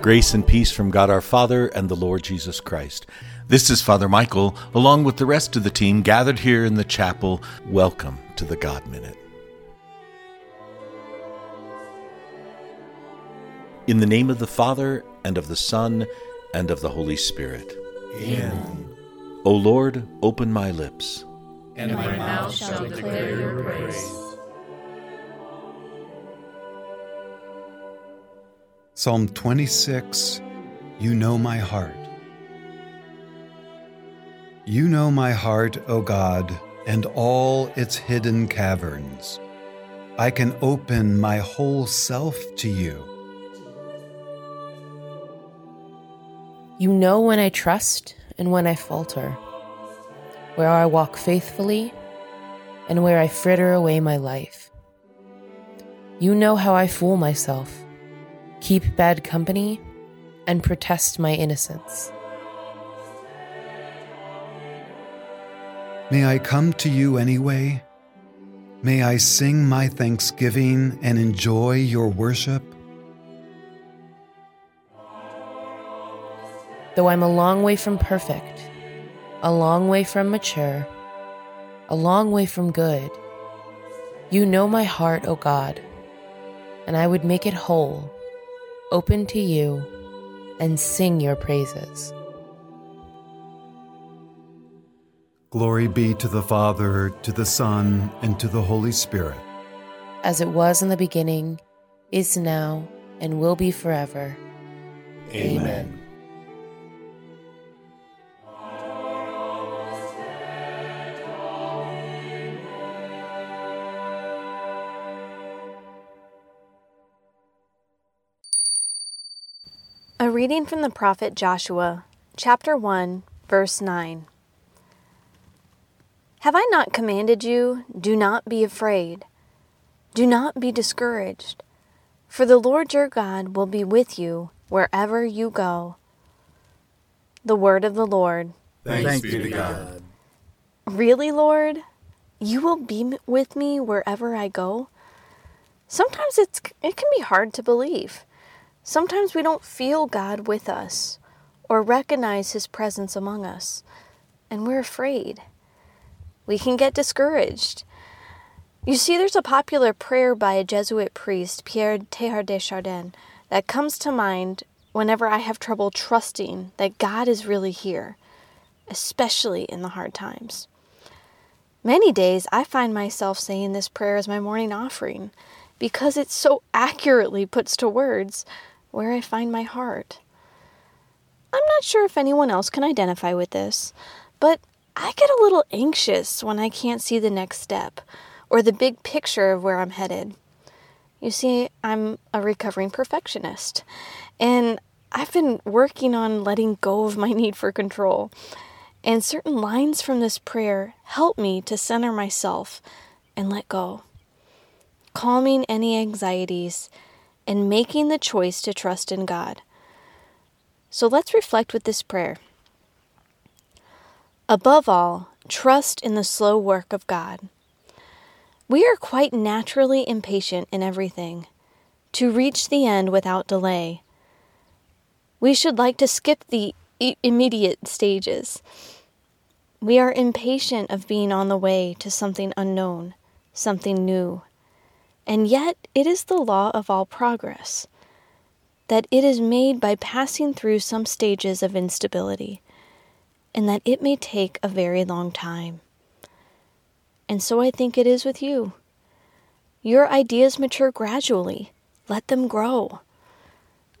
Grace and peace from God our Father and the Lord Jesus Christ. This is Father Michael, along with the rest of the team gathered here in the chapel. Welcome to the God Minute. In the name of the Father, and of the Son, and of the Holy Spirit. Amen. O Lord, open my lips, And my mouth shall declare your praise. Psalm 26 You know my heart. You know my heart, O God, and all its hidden caverns. I can open my whole self to you. You know when I trust and when I falter, where I walk faithfully and where I fritter away my life. You know how I fool myself, keep bad company, and protest my innocence. May I come to you anyway? May I sing my thanksgiving and enjoy your worship? Though I'm a long way from perfect, a long way from mature, a long way from good, you know my heart, O God, and I would make it whole, open to you, and sing your praises. Glory be to the Father, to the Son, and to the Holy Spirit. As it was in the beginning, is now, and will be forever. Amen. A reading from the prophet Joshua, chapter 1, verse 9. Have I not commanded you? Do not be afraid. Do not be discouraged, for the Lord your God will be with you wherever you go. The word of the Lord. Thanks, be to God. Really, Lord? You will be with me wherever I go? Sometimes it's, it can be hard to believe. Sometimes we don't feel God with us or recognize His presence among us, and we're afraid. We can get discouraged. You see, there's a popular prayer by a Jesuit priest, Pierre Teilhard de Chardin, that comes to mind whenever I have trouble trusting that God is really here, especially in the hard times. Many days I find myself saying this prayer as my morning offering because it so accurately puts to words where I find my heart. I'm not sure if anyone else can identify with this, but I get a little anxious when I can't see the next step or the big picture of where I'm headed. You see, I'm a recovering perfectionist, and I've been working on letting go of my need for control. And certain lines from this prayer help me to center myself and let go, calming any anxieties and making the choice to trust in God. So let's reflect with this prayer. Above all, trust in the slow work of God. We are quite naturally impatient in everything, to reach the end without delay. We should like to skip the immediate stages. We are impatient of being on the way to something unknown, something new. And yet, it is the law of all progress that it is made by passing through some stages of instability, and that it may take a very long time. And so I think it is with you. Your ideas mature gradually. Let them grow.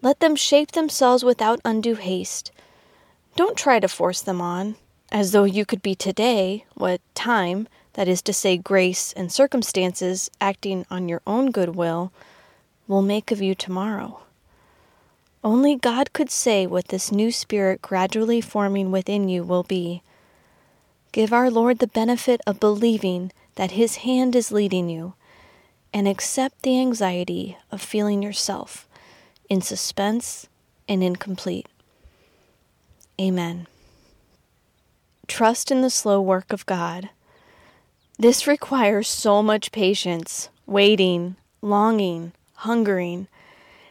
Let them shape themselves without undue haste. Don't try to force them on, as though you could be today what time, that is to say, grace and circumstances acting on your own goodwill, will make of you tomorrow. Only God could say what this new spirit gradually forming within you will be. Give our Lord the benefit of believing that His hand is leading you, and accept the anxiety of feeling yourself in suspense and incomplete. Amen. Trust in the slow work of God. This requires so much patience, waiting, longing, hungering.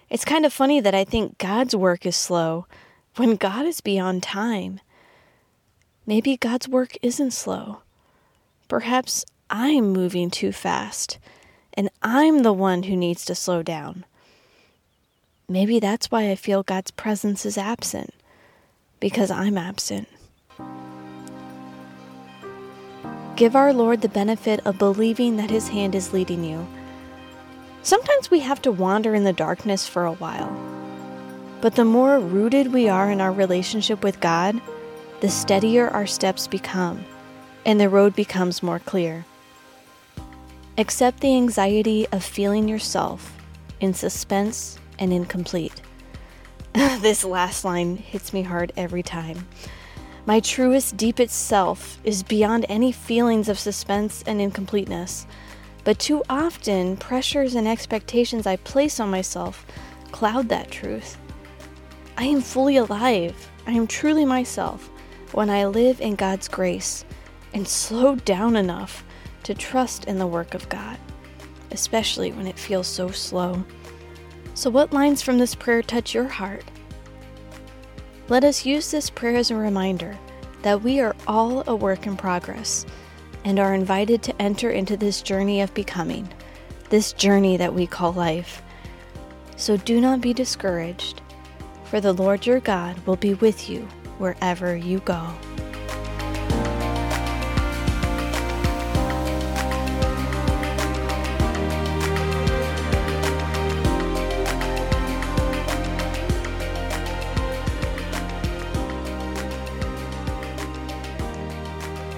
It's kind of funny that I think God's work is slow when God is beyond time. Maybe God's work isn't slow. Perhaps I'm moving too fast, and I'm the one who needs to slow down. Maybe that's why I feel God's presence is absent, because I'm absent. Give our Lord the benefit of believing that His hand is leading you. Sometimes we have to wander in the darkness for a while. But the more rooted we are in our relationship with God, the steadier our steps become, and the road becomes more clear. Accept the anxiety of feeling yourself in suspense and incomplete. this last line hits me hard every time. My truest, deepest self is beyond any feelings of suspense and incompleteness. But too often, pressures and expectations I place on myself cloud that truth. I am fully alive. I am truly myself when I live in God's grace and slow down enough to trust in the work of God, especially when it feels so slow. So, what lines from this prayer touch your heart? Let us use this prayer as a reminder that we are all a work in progress and are invited to enter into this journey of becoming, this journey that we call life. So do not be discouraged, for the Lord your God will be with you wherever you go.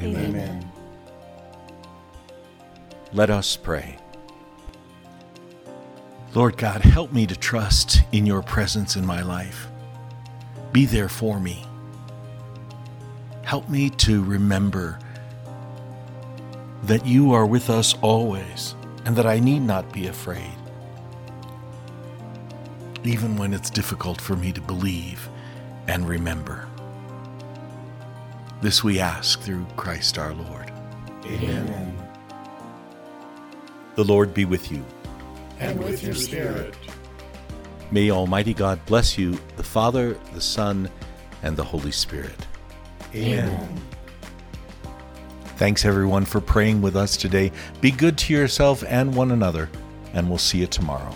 Amen. Let us pray. Lord God, help me to trust in your presence in my life. Be there for me. Help me to remember that you are with us always and that I need not be afraid, even when it's difficult for me to believe and remember. This we ask through Christ our Lord. Amen. The Lord be with you. And with your spirit. May Almighty God bless you, the Father, the Son, and the Holy Spirit. Amen. Thanks everyone for praying with us today. Be good to yourself and one another, and we'll see you tomorrow.